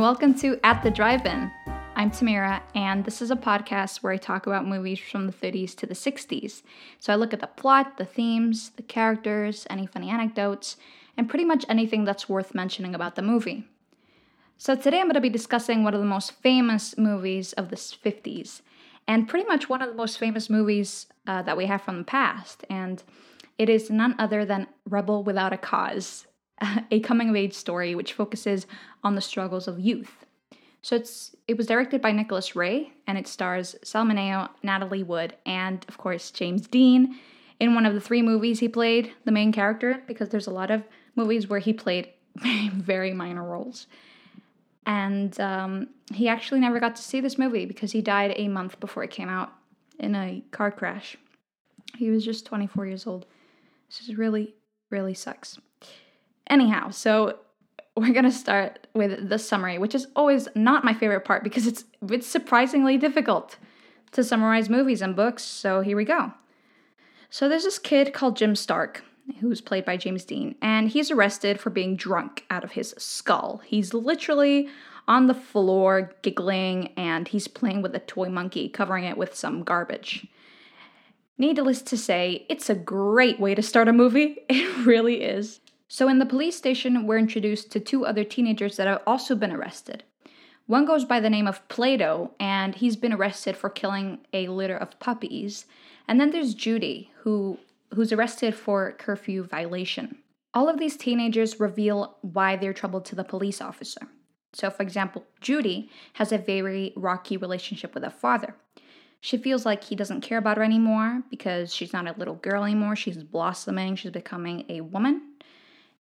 welcome to At the Drive In. I'm Tamira, and this is a podcast where I talk about movies from the 30s to the 60s. So I look at the plot, the themes, the characters, any funny anecdotes, and pretty much anything that's worth mentioning about the movie. So today I'm going to be discussing one of the most famous movies of the 50s, and pretty much one of the most famous movies uh, that we have from the past. And it is none other than Rebel Without a Cause, a coming of age story which focuses on the struggles of youth. So it's it was directed by Nicholas Ray and it stars Sal Mineo, Natalie Wood, and of course James Dean in one of the three movies he played the main character because there's a lot of movies where he played very minor roles. And um, he actually never got to see this movie because he died a month before it came out in a car crash. He was just 24 years old. This is really, really sucks. Anyhow, so we're gonna start with the summary, which is always not my favorite part because it's it's surprisingly difficult to summarize movies and books. So here we go. So there's this kid called Jim Stark, who's played by James Dean, and he's arrested for being drunk out of his skull. He's literally on the floor giggling and he's playing with a toy monkey, covering it with some garbage. Needless to say, it's a great way to start a movie. It really is. So, in the police station, we're introduced to two other teenagers that have also been arrested. One goes by the name of Plato, and he's been arrested for killing a litter of puppies. And then there's Judy, who who's arrested for curfew violation. All of these teenagers reveal why they're troubled to the police officer. So, for example, Judy has a very rocky relationship with her father. She feels like he doesn't care about her anymore because she's not a little girl anymore. She's blossoming, she's becoming a woman.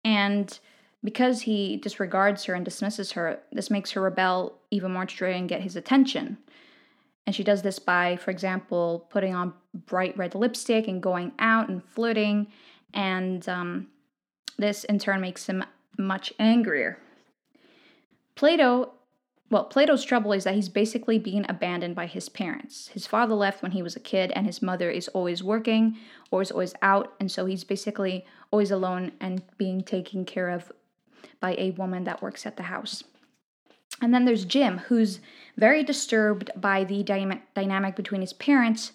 And because he disregards her and dismisses her, this makes her rebel even more to try and get his attention. And she does this by, for example, putting on bright red lipstick and going out and flirting. And um, this in turn makes him much angrier. Plato, well, Plato's trouble is that he's basically being abandoned by his parents. His father left when he was a kid, and his mother is always working or is always out. And so he's basically always alone and being taken care of by a woman that works at the house. And then there's Jim, who's very disturbed by the dy- dynamic between his parents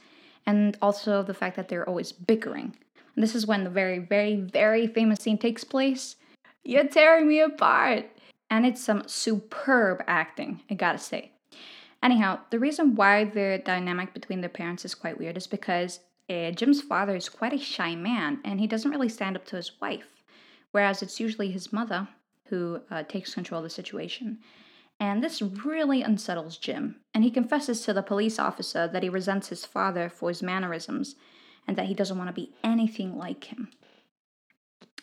and also the fact that they're always bickering. And this is when the very, very, very famous scene takes place. You're tearing me apart! And it's some superb acting, I gotta say. Anyhow, the reason why the dynamic between the parents is quite weird is because uh, Jim's father is quite a shy man and he doesn't really stand up to his wife, whereas it's usually his mother who uh, takes control of the situation. And this really unsettles Jim, and he confesses to the police officer that he resents his father for his mannerisms and that he doesn't want to be anything like him.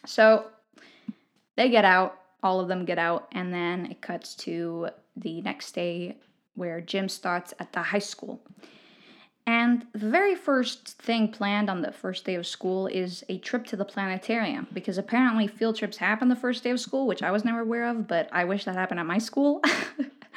So they get out, all of them get out, and then it cuts to the next day where Jim starts at the high school. And the very first thing planned on the first day of school is a trip to the planetarium because apparently field trips happen the first day of school, which I was never aware of, but I wish that happened at my school.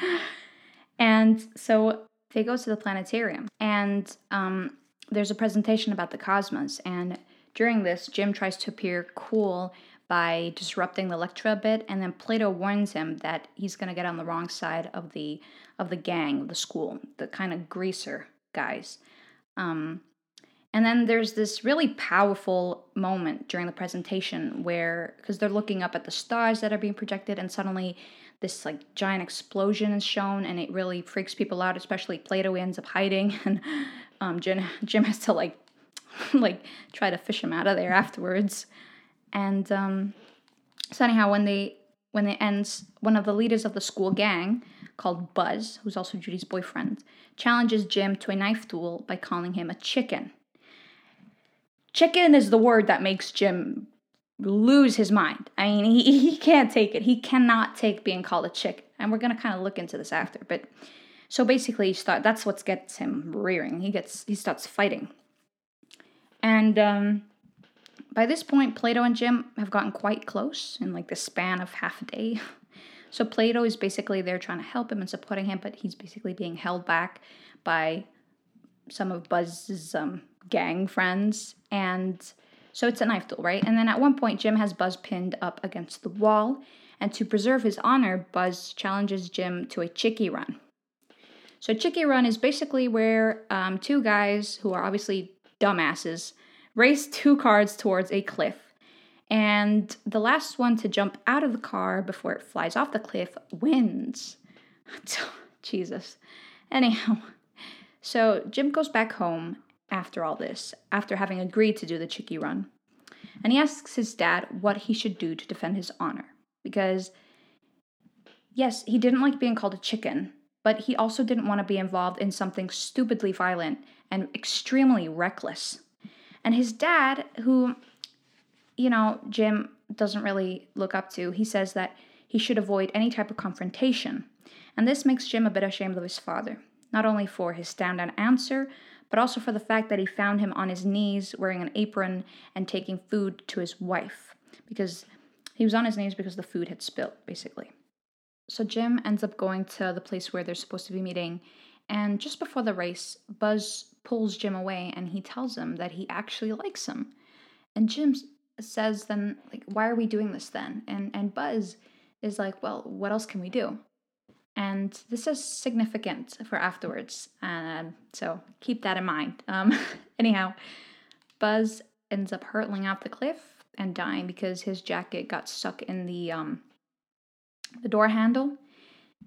and so they go to the planetarium, and um, there's a presentation about the cosmos. And during this, Jim tries to appear cool by disrupting the lecture a bit, and then Plato warns him that he's going to get on the wrong side of the of the gang, the school, the kind of greaser guys. Um, and then there's this really powerful moment during the presentation where, because they're looking up at the stars that are being projected, and suddenly this like giant explosion is shown, and it really freaks people out. Especially Plato ends up hiding, and um, Jim Jim has to like like try to fish him out of there afterwards. And um, so anyhow, when they when it ends, one of the leaders of the school gang called Buzz, who's also Judy's boyfriend, challenges Jim to a knife duel by calling him a chicken. Chicken is the word that makes Jim lose his mind. I mean, he, he can't take it. He cannot take being called a chicken. And we're going to kind of look into this after. But so basically, he start, that's what gets him rearing. He gets he starts fighting. And um, by this point, Plato and Jim have gotten quite close in like the span of half a day. So Plato is basically there trying to help him and supporting him, but he's basically being held back by some of Buzz's um, gang friends. And so it's a knife duel, right? And then at one point, Jim has Buzz pinned up against the wall. And to preserve his honor, Buzz challenges Jim to a chickie run. So, chickie run is basically where um, two guys who are obviously dumbasses race two cards towards a cliff. And the last one to jump out of the car before it flies off the cliff wins. Jesus. Anyhow, so Jim goes back home after all this, after having agreed to do the chickie run. And he asks his dad what he should do to defend his honor. Because, yes, he didn't like being called a chicken, but he also didn't want to be involved in something stupidly violent and extremely reckless. And his dad, who, you know, Jim doesn't really look up to, he says that he should avoid any type of confrontation. And this makes Jim a bit ashamed of his father, not only for his stand down answer, but also for the fact that he found him on his knees wearing an apron and taking food to his wife because he was on his knees because the food had spilled, basically. So Jim ends up going to the place where they're supposed to be meeting, and just before the race, Buzz pulls Jim away and he tells him that he actually likes him. And Jim says then like why are we doing this then? And and Buzz is like, well, what else can we do? And this is significant for afterwards. Um, so keep that in mind. Um, anyhow, Buzz ends up hurtling off the cliff and dying because his jacket got stuck in the um, the door handle.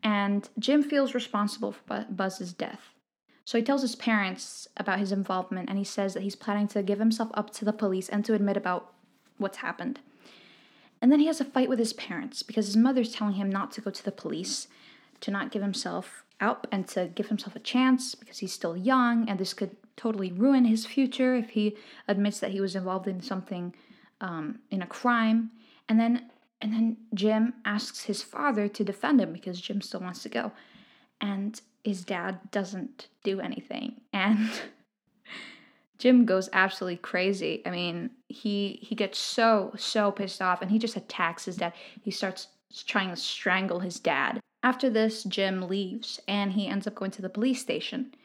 And Jim feels responsible for Buzz's death. So he tells his parents about his involvement and he says that he's planning to give himself up to the police and to admit about what's happened. And then he has a fight with his parents because his mother's telling him not to go to the police to not give himself up and to give himself a chance because he's still young and this could totally ruin his future if he admits that he was involved in something um, in a crime. And then and then jim asks his father to defend him because jim still wants to go. And his dad doesn't do anything. And jim goes absolutely crazy i mean he he gets so so pissed off and he just attacks his dad he starts trying to strangle his dad after this, Jim leaves and he ends up going to the police station.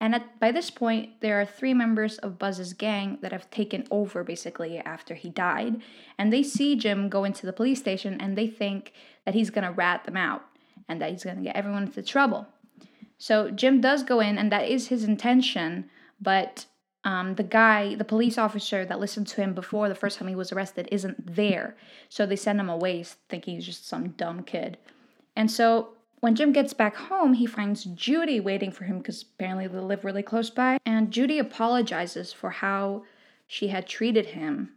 And at, by this point, there are three members of Buzz's gang that have taken over basically after he died. And they see Jim go into the police station and they think that he's to rat them out and that he's to get everyone into trouble. So Jim does go in, and that is his intention, but um, the guy, the police officer that listened to him before the first time he was arrested, isn't there. So they send him away thinking he's just some dumb kid. And so when Jim gets back home, he finds Judy waiting for him because apparently they live really close by. And Judy apologizes for how she had treated him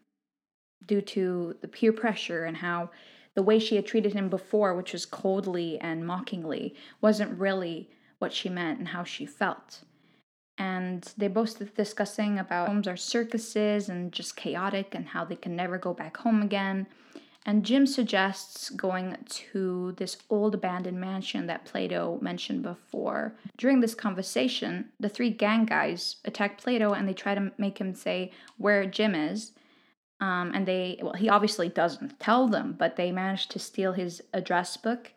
due to the peer pressure and how the way she had treated him before, which was coldly and mockingly, wasn't really what she meant and how she felt. And they both discussing about homes are circuses and just chaotic and how they can never go back home again. And Jim suggests going to this old abandoned mansion that Plato mentioned before. During this conversation, the three gang guys attack Plato and they try to make him say where Jim is. Um, and they, well, he obviously doesn't tell them, but they manage to steal his address book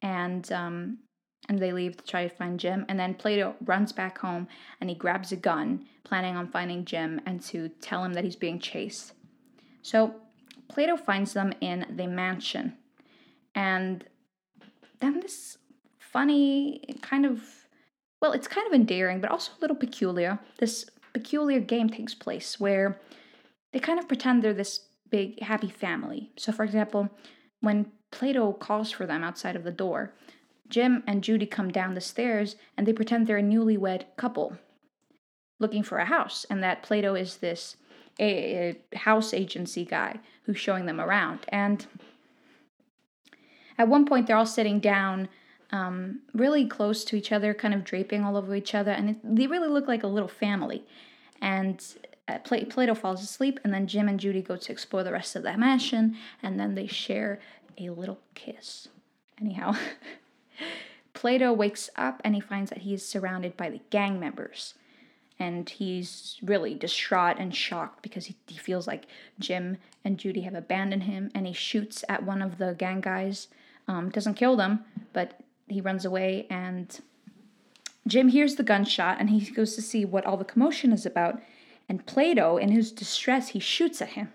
and um, and they leave to try to find Jim. And then Plato runs back home and he grabs a gun, planning on finding Jim and to tell him that he's being chased. So Plato finds them in the mansion. And then this funny kind of well, it's kind of endearing, but also a little peculiar. This peculiar game takes place where they kind of pretend they're this big happy family. So, for example, when Plato calls for them outside of the door, Jim and Judy come down the stairs and they pretend they're a newlywed couple looking for a house, and that Plato is this a, a house agency guy who's showing them around. And at one point, they're all sitting down um, really close to each other, kind of draping all over each other, and it, they really look like a little family. And uh, Plato falls asleep, and then Jim and Judy go to explore the rest of the mansion, and then they share a little kiss. Anyhow, Plato wakes up and he finds that he is surrounded by the gang members and he's really distraught and shocked because he, he feels like Jim and Judy have abandoned him, and he shoots at one of the gang guys. Um, doesn't kill them, but he runs away, and Jim hears the gunshot, and he goes to see what all the commotion is about. And Plato, in his distress, he shoots at him.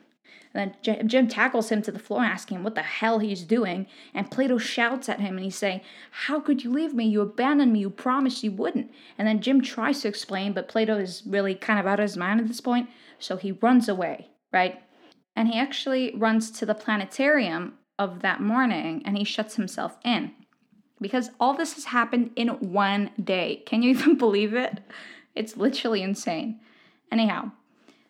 And then Jim tackles him to the floor, asking him what the hell he's doing. And Plato shouts at him and he's saying, How could you leave me? You abandoned me. You promised you wouldn't. And then Jim tries to explain, but Plato is really kind of out of his mind at this point. So he runs away, right? And he actually runs to the planetarium of that morning and he shuts himself in. Because all this has happened in one day. Can you even believe it? It's literally insane. Anyhow,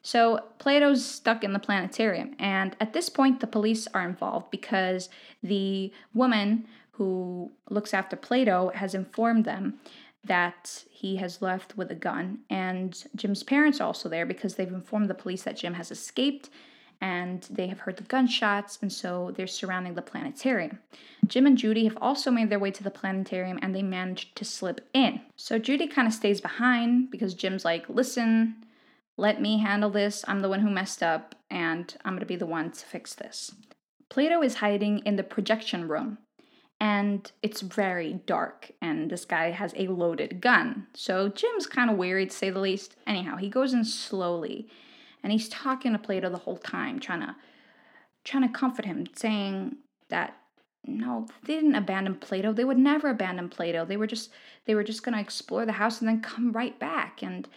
so Plato's stuck in the planetarium, and at this point, the police are involved because the woman who looks after Plato has informed them that he has left with a gun, and Jim's parents are also there because they've informed the police that Jim has escaped and they have heard the gunshots, and so they're surrounding the planetarium. Jim and Judy have also made their way to the planetarium and they managed to slip in. So Judy kind of stays behind because Jim's like, listen, let me handle this. I'm the one who messed up, and I'm gonna be the one to fix this. Plato is hiding in the projection room, and it's very dark, and this guy has a loaded gun. So Jim's kind of weary to say the least. Anyhow, he goes in slowly, and he's talking to Plato the whole time, trying to trying to comfort him, saying that no, they didn't abandon Plato. They would never abandon Plato. They were just they were just going to explore the house and then come right back and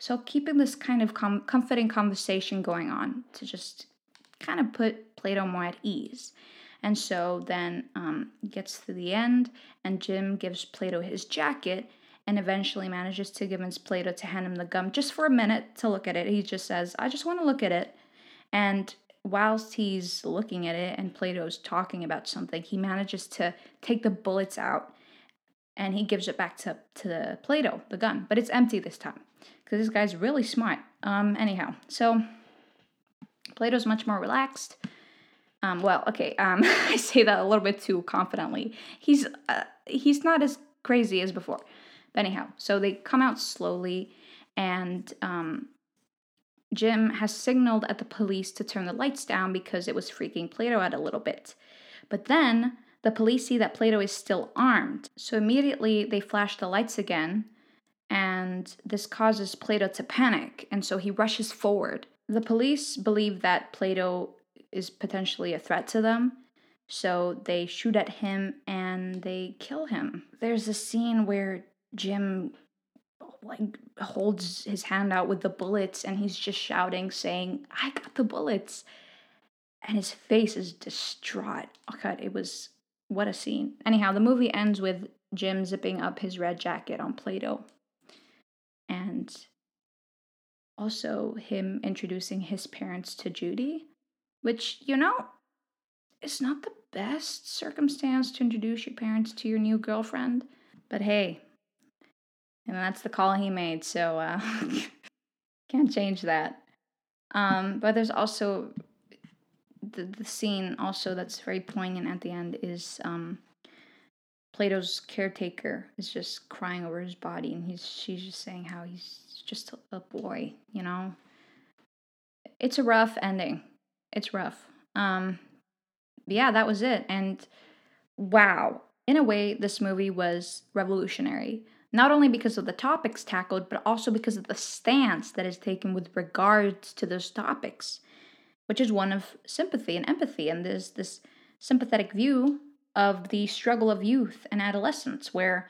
so keeping this kind of com- comforting conversation going on to just kind of put Plato more at ease. And so then um, gets to the end, and Jim gives Plato his jacket and eventually manages to convince Plato to hand him the gum just for a minute to look at it. He just says, I just want to look at it. And whilst he's looking at it and Plato's talking about something, he manages to take the bullets out and he gives it back to, to Plato, the gun. But it's empty this time because this guy's really smart. Um, anyhow, so Plato's much more relaxed. Um, well, okay, um, I say that a little bit too confidently. He's uh, he's not as crazy as before. But anyhow, so they come out slowly, and um, Jim has signaled at the police to turn the lights down because it was freaking Plato out a little bit. But then the police see that Plato is still armed, so immediately they flash the lights again and this causes Plato to panic, and so he rushes forward. The police believe that Plato is potentially a threat to them, so they shoot at him and they kill him. There's a scene where Jim like holds his hand out with the bullets and he's just shouting saying, "I got the bullets." And his face is distraught. Oh god, it was what a scene. Anyhow, the movie ends with Jim zipping up his red jacket on Plato and also him introducing his parents to Judy, which, you know, is not the best circumstance to introduce your parents to your new girlfriend. But hey, and that's the call he made, so uh, can't change that. Um, but there's also the, the scene also that's very poignant at the end is um, Plato's caretaker is just crying over his body, and he's she's just saying how he's just a boy, you know. It's a rough ending. It's rough. Um, yeah, that was it. And wow, in a way, this movie was revolutionary. Not only because of the topics tackled, but also because of the stance that is taken with regards to those topics, which is one of sympathy and empathy. And there's this sympathetic view of the struggle of youth and adolescence, where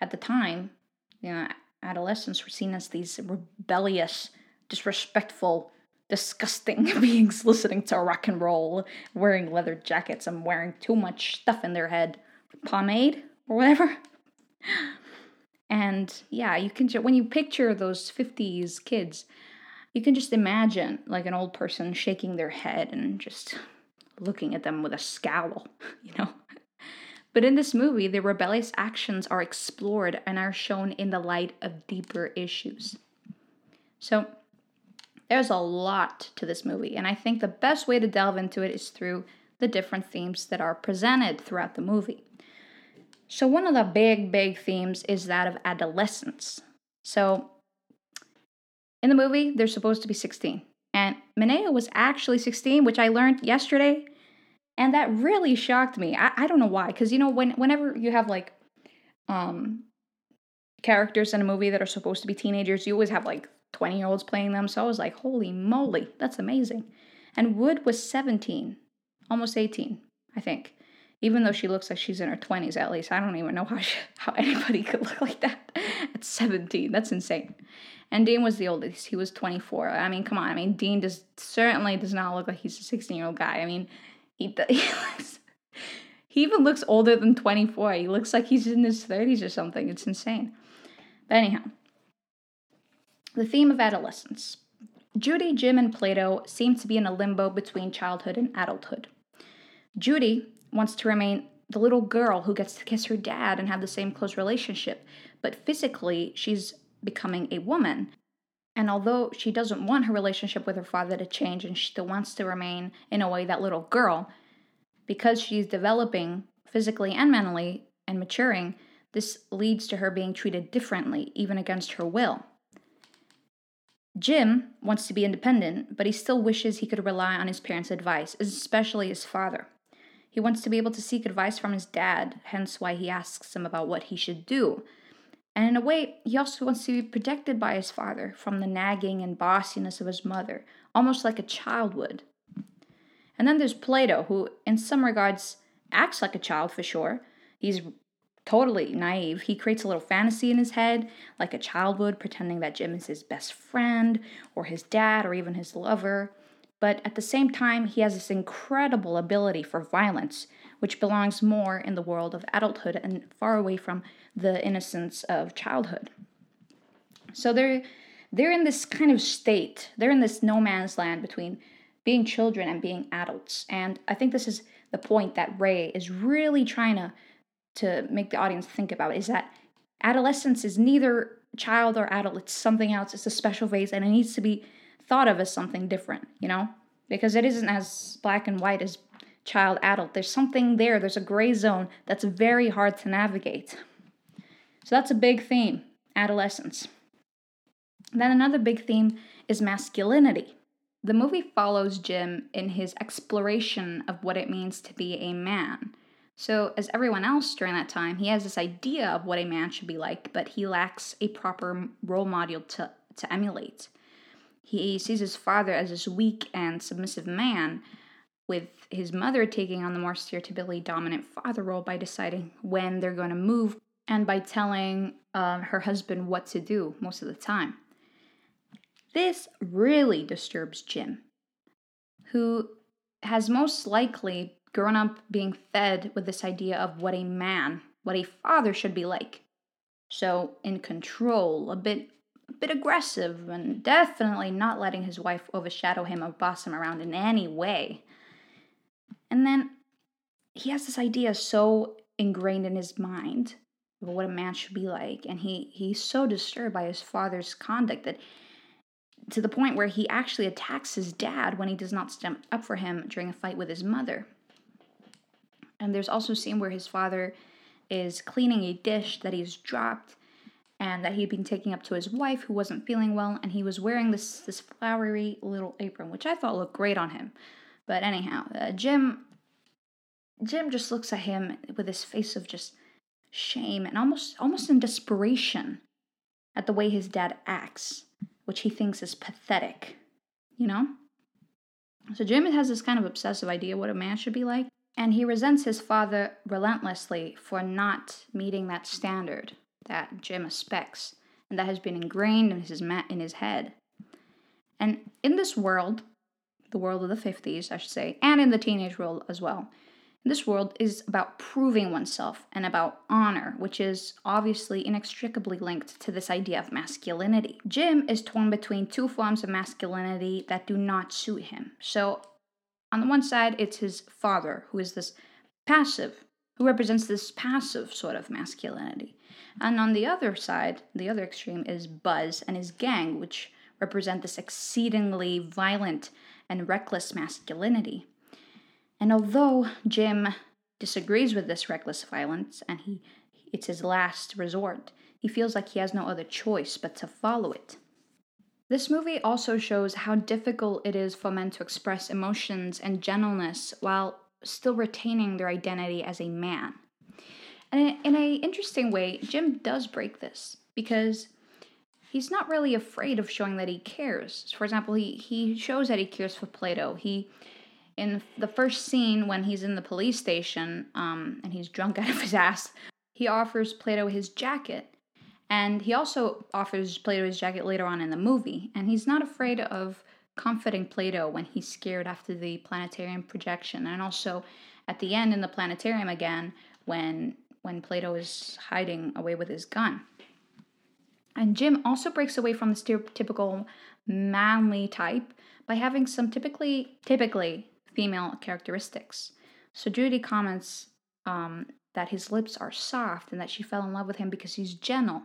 at the time, you know, adolescents were seen as these rebellious, disrespectful, disgusting beings listening to rock and roll, wearing leather jackets and wearing too much stuff in their head, pomade or whatever. And yeah, you can when you picture those 50s kids, you can just imagine like an old person shaking their head and just looking at them with a scowl, you know. But in this movie, the rebellious actions are explored and are shown in the light of deeper issues. So, there's a lot to this movie, and I think the best way to delve into it is through the different themes that are presented throughout the movie. So, one of the big, big themes is that of adolescence. So, in the movie, they're supposed to be 16, and Mineo was actually 16, which I learned yesterday and that really shocked me i, I don't know why because you know when whenever you have like um characters in a movie that are supposed to be teenagers you always have like 20 year olds playing them so i was like holy moly that's amazing And Wood was 17, almost 18, I think. Even though she looks like she's in her 20s at least. I don't even know how, she, how anybody could look like that at 17. That's insane. And Dean was the oldest. He was 24. I mean, come on. I mean, Dean does certainly does not look like he's a 16 year old guy. I mean, he, he looks, he even looks older than 24. He looks like he's in his 30s or something. It's insane. But anyhow, the theme of adolescence. Judy, Jim, and Plato seem to be in a limbo between childhood and adulthood. Judy wants to remain the little girl who gets to kiss her dad and have the same close relationship, but physically she's becoming a woman. And although she doesn't want her relationship with her father to change and she still wants to remain, in a way, that little girl, because she's developing physically and mentally and maturing, this leads to her being treated differently, even against her will. Jim wants to be independent, but he still wishes he could rely on his parents' advice, especially his father. He wants to be able to seek advice from his dad, hence why he asks him about what he should do. And in a way, he also wants to be protected by his father from the nagging and bossiness of his mother, almost like a child would. And then there's Plato, who, in some regards, acts like a child for sure. He's totally naive. He creates a little fantasy in his head, like a child would, pretending that Jim is his best friend, or his dad, or even his lover. But at the same time, he has this incredible ability for violence, which belongs more in the world of adulthood and far away from the innocence of childhood. So they're they're in this kind of state. They're in this no man's land between being children and being adults. And I think this is the point that Ray is really trying to to make the audience think about is that adolescence is neither child or adult, it's something else, it's a special phase, and it needs to be thought of as something different, you know? Because it isn't as black and white as child adult. There's something there, there's a gray zone that's very hard to navigate. So that's a big theme adolescence. Then another big theme is masculinity. The movie follows Jim in his exploration of what it means to be a man. So, as everyone else during that time, he has this idea of what a man should be like, but he lacks a proper role model to, to emulate. He sees his father as this weak and submissive man, with his mother taking on the more stereotypically dominant father role by deciding when they're going to move and by telling uh, her husband what to do most of the time. This really disturbs Jim, who has most likely grown up being fed with this idea of what a man, what a father should be like. So, in control, a bit a bit aggressive, and definitely not letting his wife overshadow him or boss him around in any way. And then he has this idea so ingrained in his mind of what a man should be like, and he he's so disturbed by his father's conduct that to the point where he actually attacks his dad when he does not stand up for him during a fight with his mother. And there's also a scene where his father is cleaning a dish that he's dropped and that he'd been taking up to his wife who wasn't feeling well and he was wearing this this flowery little apron which I thought looked great on him. But anyhow, uh, Jim Jim just looks at him with his face of just shame and almost almost in desperation at the way his dad acts, which he thinks is pathetic. You know? So Jim has this kind of obsessive idea what a man should be like, and he resents his father relentlessly for not meeting that standard that Jim expects and that has been ingrained in his, ma- in his head. And in this world, the world of the 50s, I should say, and in the teenage world as well, this world is about proving oneself and about honor, which is obviously inextricably linked to this idea of masculinity. Jim is torn between two forms of masculinity that do not suit him. So, on the one side, it's his father, who is this passive, who represents this passive sort of masculinity. And on the other side, the other extreme, is Buzz and his gang, which represent this exceedingly violent and reckless masculinity. And although Jim disagrees with this reckless violence and he it's his last resort, he feels like he has no other choice but to follow it. This movie also shows how difficult it is for men to express emotions and gentleness while still retaining their identity as a man. And in an interesting way, Jim does break this because he's not really afraid of showing that he cares. For example, he he shows that he cares for Plato. He in the first scene when he's in the police station um, and he's drunk out of his ass, he offers Plato his jacket. And he also offers Plato his jacket later on in the movie. And he's not afraid of comforting Plato when he's scared after the planetarium projection. And also at the end in the planetarium again when when Plato is hiding away with his gun. And Jim also breaks away from the stereotypical manly type by having some typically typically female characteristics. So Judy comments um, that his lips are soft and that she fell in love with him because he's gentle.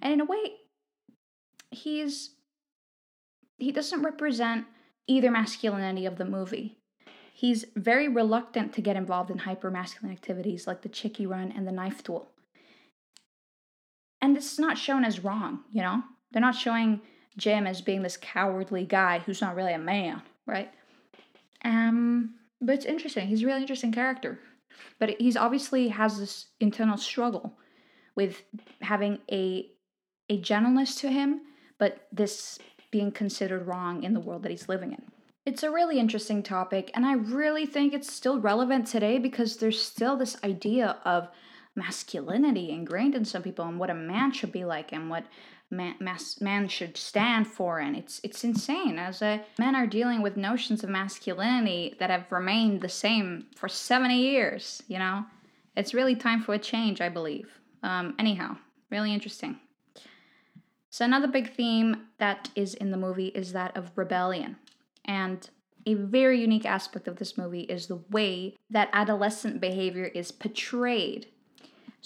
And in a way, he's he doesn't represent either masculinity of the movie. He's very reluctant to get involved in hyper masculine activities like the chicky run and the knife duel. And is not shown as wrong, you know? They're not showing Jim as being this cowardly guy who's not really a man, right? Um, but it's interesting. He's a really interesting character. But he's obviously has this internal struggle with having a a gentleness to him, but this being considered wrong in the world that he's living in. It's a really interesting topic, and I really think it's still relevant today because there's still this idea of masculinity ingrained in some people and what a man should be like and what man, mas- man should stand for. And it's it's insane. As a, men are dealing with notions of masculinity that have remained the same for 70 years you know? It's really time for a change i believe. Um, anyhow really interesting. So another big theme that is in the movie is that of rebellion. And a very unique aspect of this movie is the way that adolescent behavior is portrayed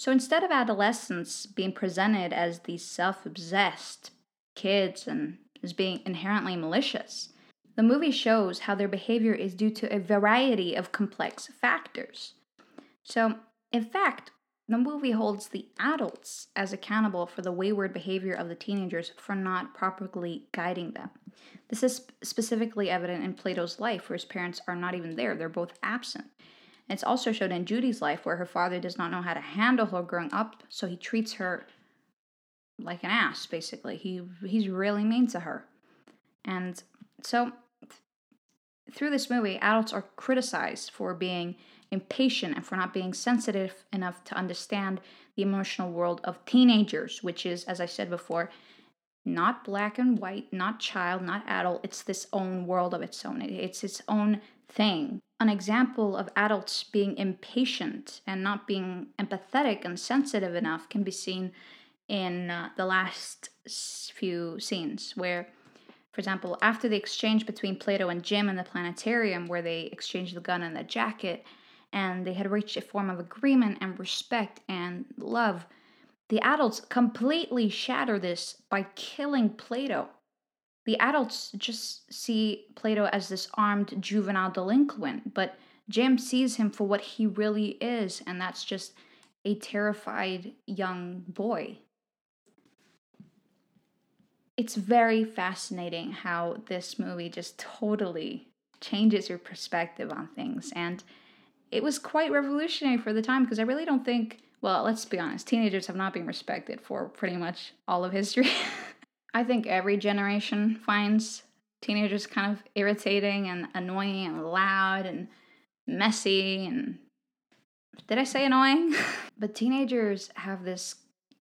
so instead of adolescents being presented as these self obsessed kids and as being inherently malicious, the movie shows how their behavior is due to a variety of complex factors. So, in fact, the movie holds the adults as accountable for the wayward behavior of the teenagers for not properly guiding them. This is specifically evident in Plato's life, where his parents are not even there, they're both absent. It's also showed in Judy's life where her father does not know how to handle her growing up, so he treats her like an ass basically. He he's really mean to her. And so through this movie, adults are criticized for being impatient and for not being sensitive enough to understand the emotional world of teenagers, which is, as I said before, not black and white, not child, not adult. It's this own world of its own. It's its own thing. An example of adults being impatient and not being empathetic and sensitive enough can be seen in uh, the last few scenes, where, for example, after the exchange between Plato and Jim in the planetarium, where they exchanged the gun and the jacket, and they had reached a form of agreement and respect and love, the adults completely shatter this by killing Plato the adults just see Plato as this armed juvenile delinquent, but Jim sees him for what he really is, and that's just a terrified young boy. It's very fascinating how this movie just totally changes your perspective on things. And it was quite revolutionary for the time because I really don't think, well, let's be honest, teenagers have not been respected for pretty much all of history. I think every generation finds teenagers kind of irritating and annoying and loud and messy and did I say annoying? but teenagers have this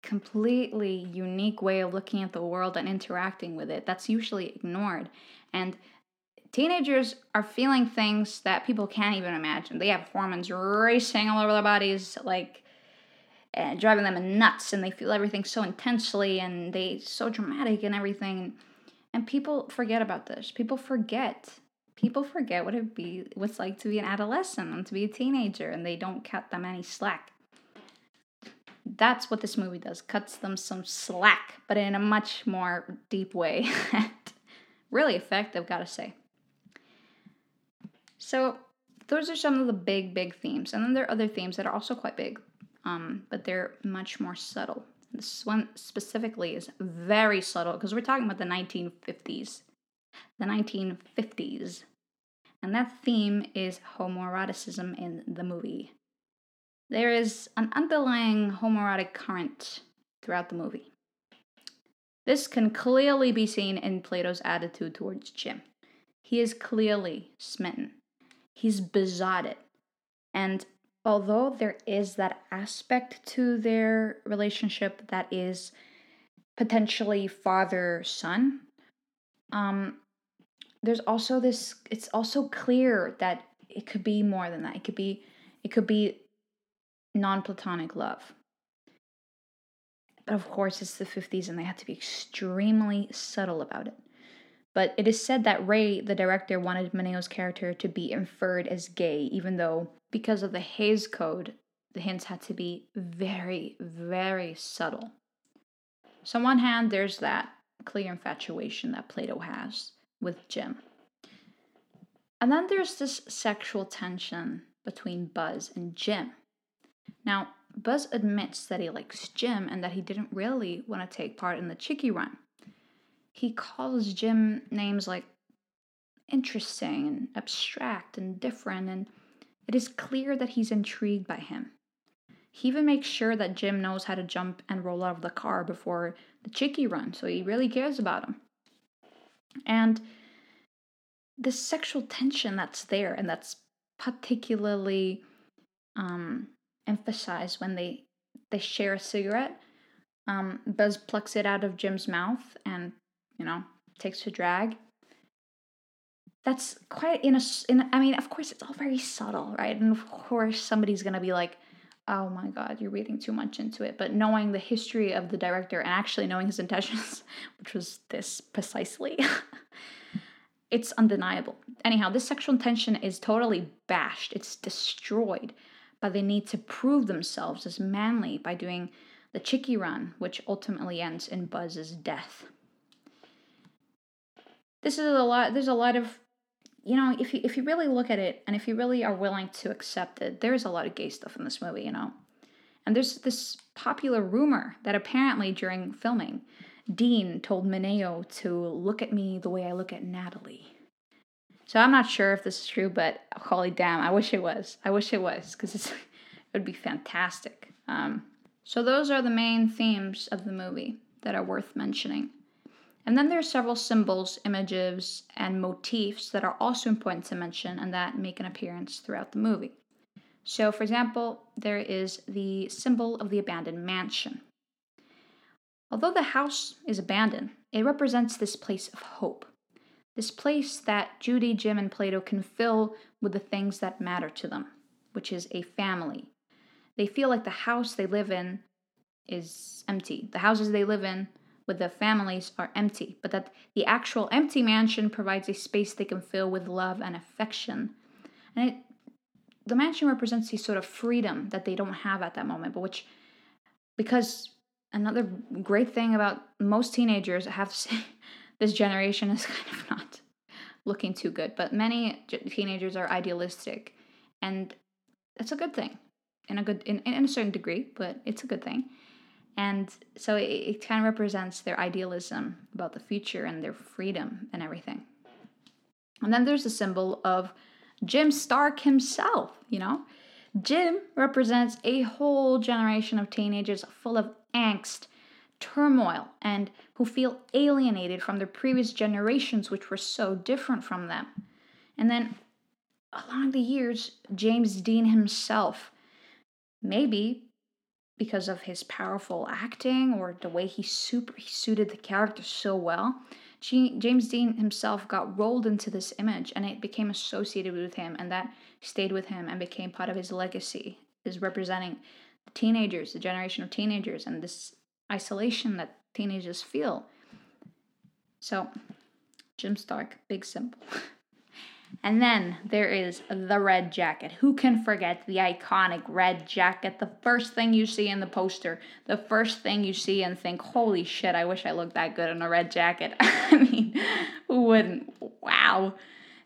completely unique way of looking at the world and interacting with it that's usually ignored. And teenagers are feeling things that people can't even imagine. They have hormones racing all over their bodies like uh, driving them nuts and they feel everything so intensely and they so dramatic and everything. And people forget about this. People forget people forget what it be what's like to be an adolescent and to be a teenager and they don't cut them any slack. That's what this movie does cuts them some slack but in a much more deep way really effective gotta say. So those are some of the big big themes and then there are other themes that are also quite big um, but they're much more subtle. This one specifically is very subtle because we're talking about the 1950s. The 1950s. And that theme is homoeroticism in the movie. There is an underlying homoerotic current throughout the movie. This can clearly be seen in Plato's attitude towards Jim. He is clearly smitten, he's besotted. And although there is that aspect to their relationship that is potentially father son, um, there's also this, it's also clear that it could be more than that. It could be, it could be non platonic love. But of course, it's the 50s and they had to be extremely subtle about it. But it is said that Ray, the director, wanted Mineo's character to be inferred as gay, even though, because of the Hays Code, the hints had to be very, very subtle. So, on one hand, there's that clear infatuation that Plato has with Jim. And then there's this sexual tension between Buzz and Jim. Now, Buzz admits that he likes Jim and that he didn't really want to take part in the Chicky run. He calls Jim names like interesting and abstract and different, and it is clear that he's intrigued by him. He even makes sure that Jim knows how to jump and roll out of the car before the Chicky run, so he really cares about him. And the sexual tension that's there and that's particularly um, emphasized when they they share a cigarette. Um, Buzz plucks it out of Jim's mouth and you know takes a drag. That's quite in a in. I mean, of course, it's all very subtle, right? And of course, somebody's gonna be like, "Oh my God, you're reading too much into it." But knowing the history of the director and actually knowing his intentions, which was this precisely. it's undeniable. Anyhow, this sexual tension is totally bashed. It's destroyed but they need to prove themselves as manly by doing the Chicky Run, which ultimately ends in Buzz's death. This is a lot. There's a lot of, you know, if you if you really look at it, and if you really are willing to accept it, there's a lot of gay stuff in this movie, you know. And there's this popular rumor that apparently during filming, Dean told Mineo to look at me the way I look at Natalie. So I'm not sure if this is true, but holy damn, I wish it was. I wish it was because it would be fantastic. Um, so those are the main themes of the movie that are worth mentioning. And then there are several symbols, images, and motifs that are also important to mention and that make an appearance throughout the movie. So, for example, there is the symbol of the abandoned mansion. Although the house is abandoned, it represents this place of hope. This place that Judy, Jim, and Plato can fill with the things that matter to them, which is a family. They feel like the house they live in is empty. The houses they live in with their families are empty, but that the actual empty mansion provides a space they can fill with love and affection. And it, the mansion represents the sort of freedom that they don't have at that moment, but which, because another great thing about most teenagers, I have to say, this generation is kind of not looking too good. But many teenagers are idealistic, and that's a good thing, in a good in, in a certain degree, but it's a good thing. And so it, it kind of represents their idealism about the future and their freedom and everything. And then there's the symbol of Jim Stark himself, you know? Jim represents a whole generation of teenagers full of angst turmoil and who feel alienated from their previous generations, which were so different from them. And then along the years, James Dean himself, maybe because of his powerful acting or the way he super he suited the character so well, James Dean himself got rolled into this image and it became associated with him and that stayed with him and became part of his legacy, is representing the teenagers, the generation of teenagers and this isolation that teenagers feel. So, Jim Stark, big symbol. and then there is the red jacket. Who can forget the iconic red jacket? The first thing you see in the poster, the first thing you see and think, holy shit, I wish I looked that good in a red jacket. I mean, who wouldn't? Wow.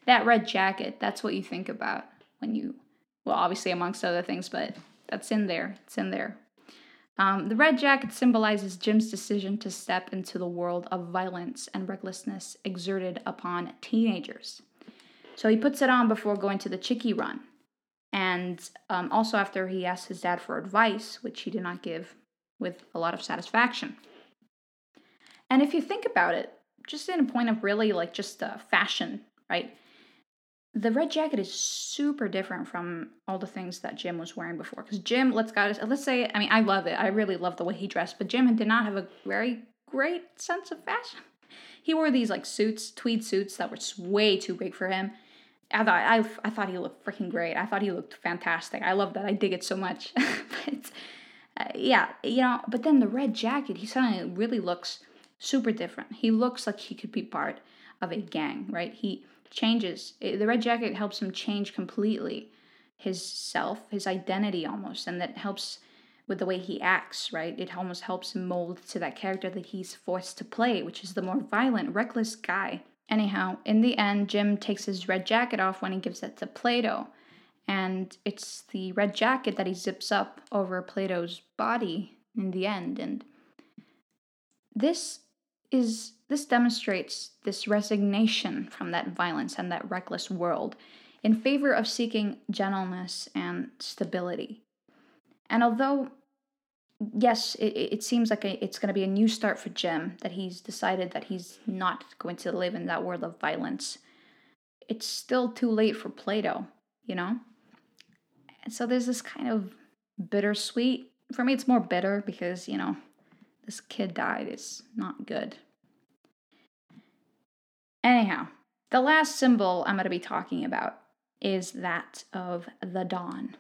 That red jacket, that's what you think about when you, well, obviously, amongst other things, but that's in there. It's in there. Um, the red jacket symbolizes Jim's decision to step into the world of violence and recklessness exerted upon teenagers. So he puts it on before going to the Chicky run. And um, also after he asks his dad for advice, which he did not give with a lot of satisfaction. And if you think about it, just in a point of really like just uh, fashion, right? The red jacket is super different from all the things that Jim was wearing before. Because Jim, let's got let's say, I mean, I love it. I really love the way he dressed, but Jim did not have a very great sense of fashion. He wore these like suits, tweed suits that were way too big for him. I thought I, I thought he looked freaking great. I thought he looked fantastic. I love that. I dig it so much. but uh, yeah, you know. But then the red jacket, he suddenly really looks super different. He looks like he could be part of a gang, right? He changes. The red jacket helps him change completely his self, his identity almost, and that helps with the way he acts, right? It almost helps him mold to that character that he's forced to play, which is the more violent, reckless guy. Anyhow, in the end, Jim takes his red jacket off when he gives it to Plato. And it's the red jacket that he zips up over Plato's body in the end. And this is this demonstrates this resignation from that violence and that reckless world in favor of seeking gentleness and stability. And although, yes, it, it seems like a, it's going to be a new start for Jim, that he's decided that he's not going to live in that world of violence, it's still too late for Plato, you know? And so there's this kind of bittersweet. For me, it's more bitter because, you know, this kid died It's not good. Anyhow, the last symbol I'm going to be talking about is that of the dawn.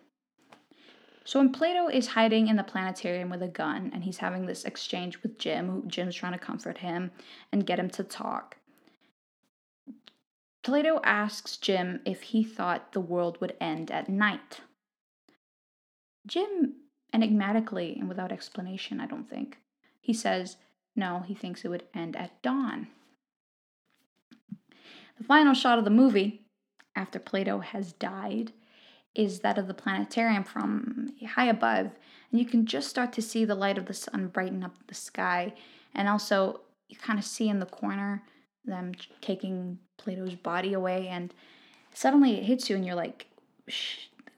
So when Plato is hiding in the planetarium with a gun and he's having this exchange with Jim, who Jim's trying to comfort him and get him to talk, Plato asks Jim if he thought the world would end at night. Jim, enigmatically and without explanation, I don't think, he says no, he thinks it would end at dawn. The final shot of the movie, after Plato has died, is that of the planetarium from high above. And you can just start to see the light of the sun brighten up the sky. And also, you kind of see in the corner them taking Plato's body away. And suddenly it hits you, and you're like,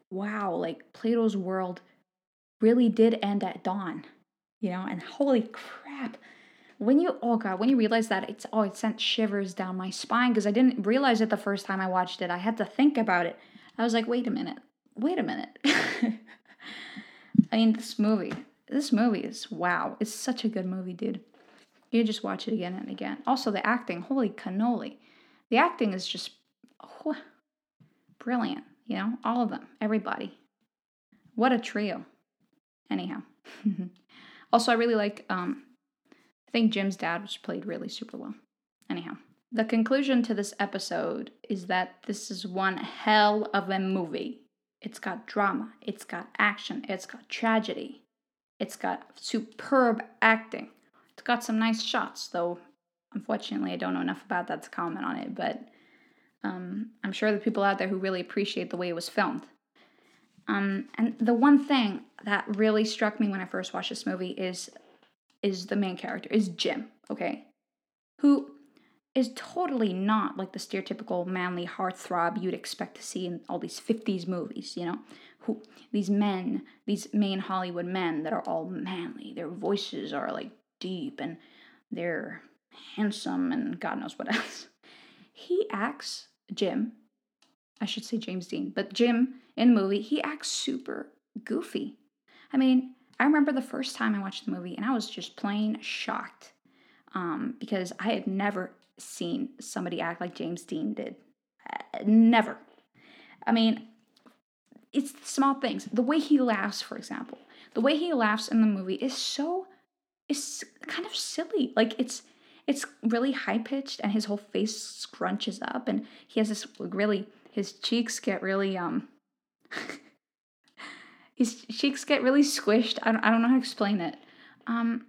wow, like Plato's world really did end at dawn, you know? And holy crap. When you, oh God, when you realize that, it's, oh, it sent shivers down my spine because I didn't realize it the first time I watched it. I had to think about it. I was like, wait a minute wait a minute. I mean, this movie, this movie is wow. It's such a good movie, dude. You just watch it again and again. Also, the acting, holy cannoli. The acting is just oh, brilliant. You know, all of them, everybody. What a trio. Anyhow. also, I really like, um, I think Jim's dad was played really super well. Anyhow. The conclusion to this episode is that this is one hell of a movie. It's got drama, it's got action, it's got tragedy, it's got superb acting. It's got some nice shots, though unfortunately I don't know enough about that to comment on it, but um, I'm sure the people out there who really appreciate the way it was filmed. Um, and the one thing that really struck me when I first watched this movie is is the main character, is Jim, okay? Who is totally not like the stereotypical manly heartthrob you'd expect to see in all these 50s movies, you know? Who these men, these main Hollywood men that are all manly. Their voices are like deep and they're handsome and God knows what else. He acts Jim, I should say James Dean, but Jim in the movie, he acts super goofy. I mean, I remember the first time I watched the movie and I was just plain shocked um, because I had never seen somebody act like James Dean did. Uh, never. I mean, it's small things. The way he laughs, for example, the way he laughs in the movie is so is kind of silly. Like it's it's really high pitched, and his whole face scrunches up, and he has this really his cheeks get really um. his cheeks get really squished. I don't, I don't know how to explain it. Um,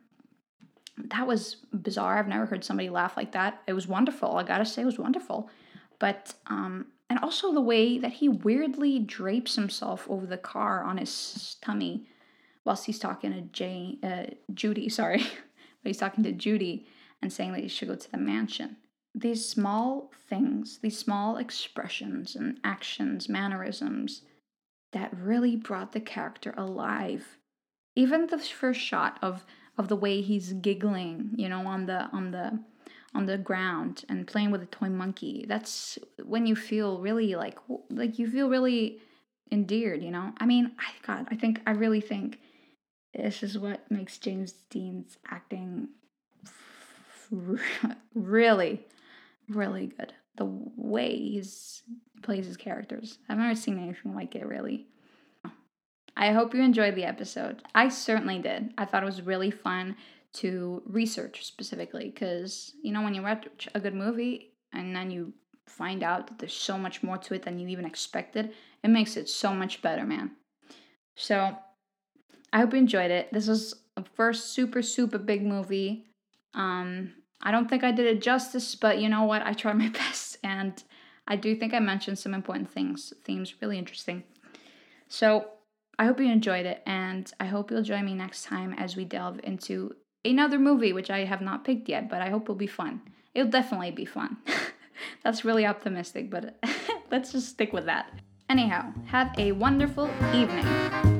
that was bizarre. I've never heard somebody laugh like that. It was wonderful. I gotta say, it was wonderful. But, um, and also the way that he weirdly drapes himself over the car on his tummy whilst he's talking to Jay, uh, Judy, sorry. but he's talking to Judy and saying that he should go to the mansion. These small things, these small expressions and actions, mannerisms that really brought the character alive. Even the first shot of of the way he's giggling, you know, on the on the on the ground and playing with a toy monkey. That's when you feel really like like you feel really endeared, you know? I mean, I god, I think I really think this is what makes James Dean's acting really really good. The way he plays his characters. I've never seen anything like it really. I hope you enjoyed the episode. I certainly did. I thought it was really fun to research specifically because, you know, when you watch a good movie and then you find out that there's so much more to it than you even expected, it makes it so much better, man. So, I hope you enjoyed it. This was a first super, super big movie. Um, I don't think I did it justice, but you know what? I tried my best and I do think I mentioned some important things, themes really interesting. So, I hope you enjoyed it, and I hope you'll join me next time as we delve into another movie, which I have not picked yet, but I hope it'll be fun. It'll definitely be fun. That's really optimistic, but let's just stick with that. Anyhow, have a wonderful evening.